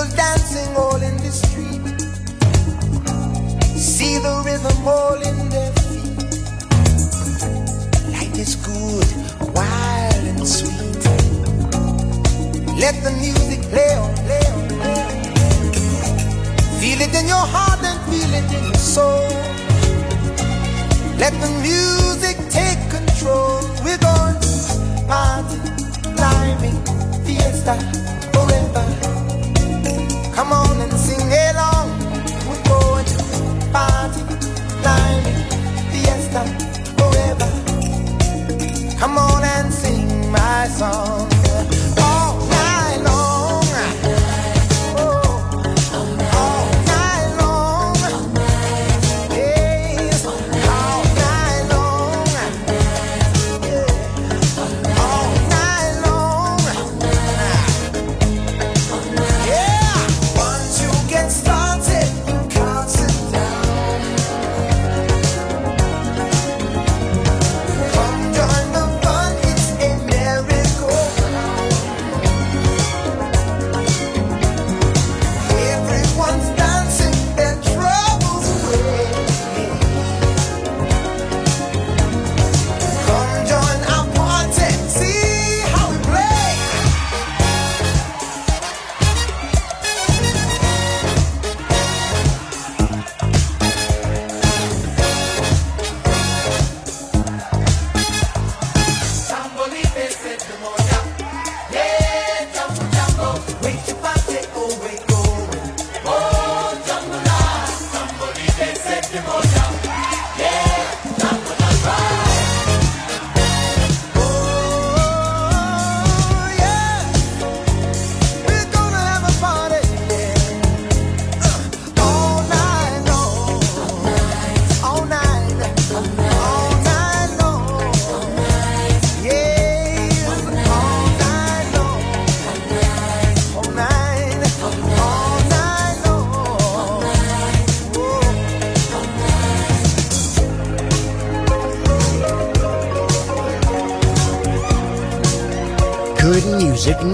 People dancing all in the street. See the rhythm all in their feet. Life is good, wild and sweet. Let the music play on, play on, play on. Feel it in your heart and feel it in your soul. Let the music take control. We're going party, climbing, fiesta. Come on and sing along. We're going to party, climbing, fiesta, forever. Come on and sing my song Oh,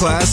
Masterclass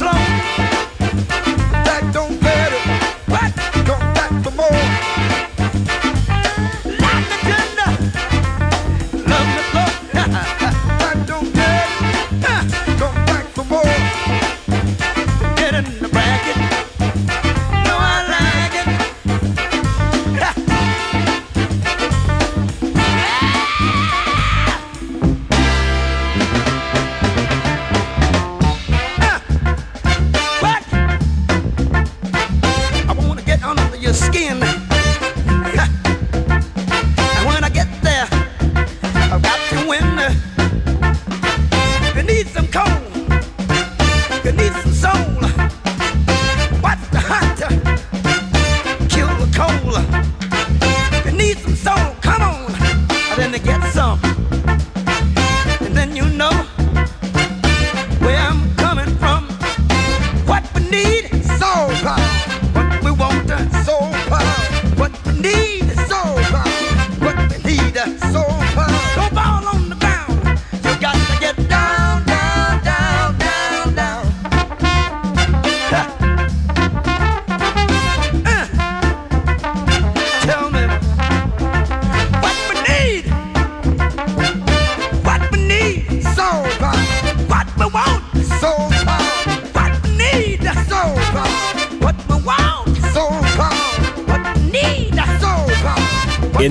slow.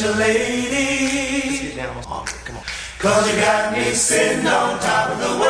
special lady. Let's get down. Oh, come on. Cause you got me sitting on top of the world.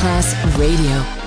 Masterclass Radio.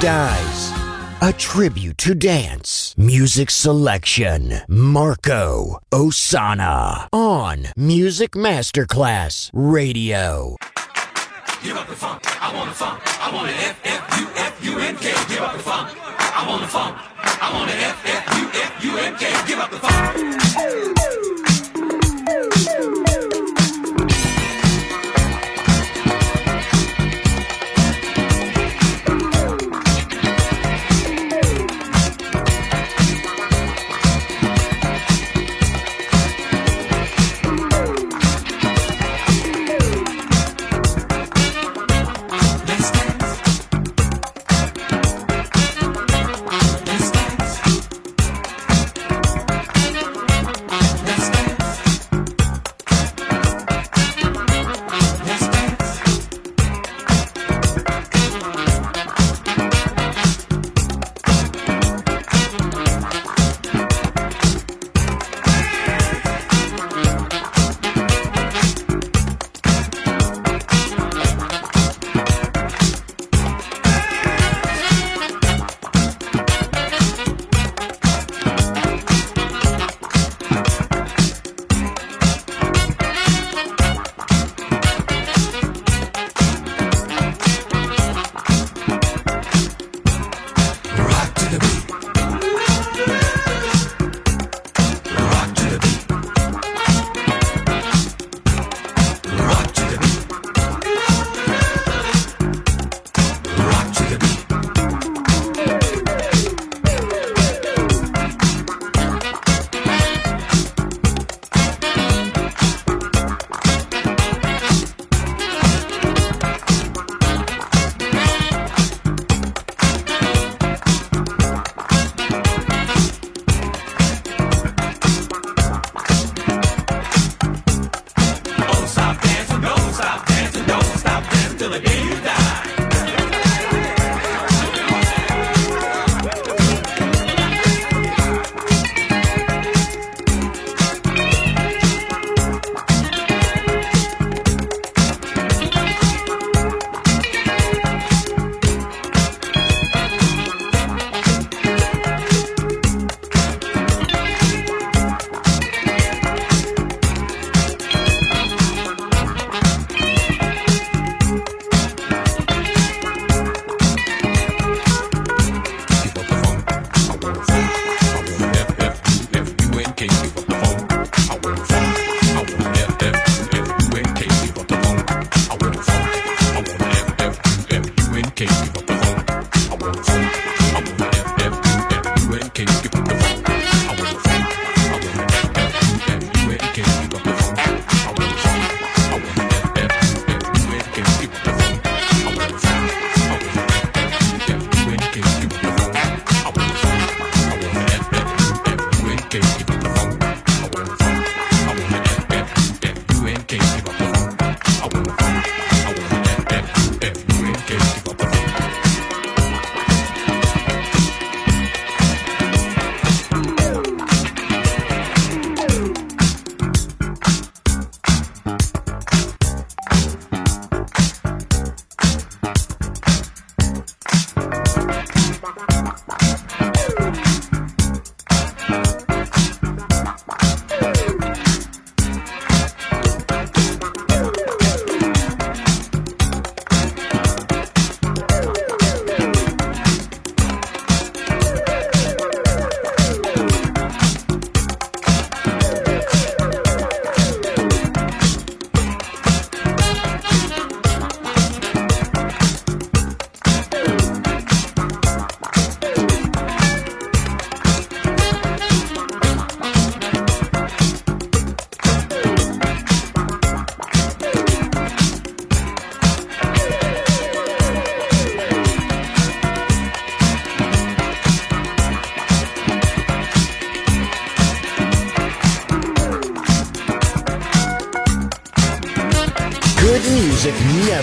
Dies. A tribute to dance. Music selection. Marco Ossanna on Music Masterclass Radio. Give up the funk. I want the funk. I want it F F U F U N K. Give up the funk. I want the funk. I want it F F U F U N K. Give up the funk.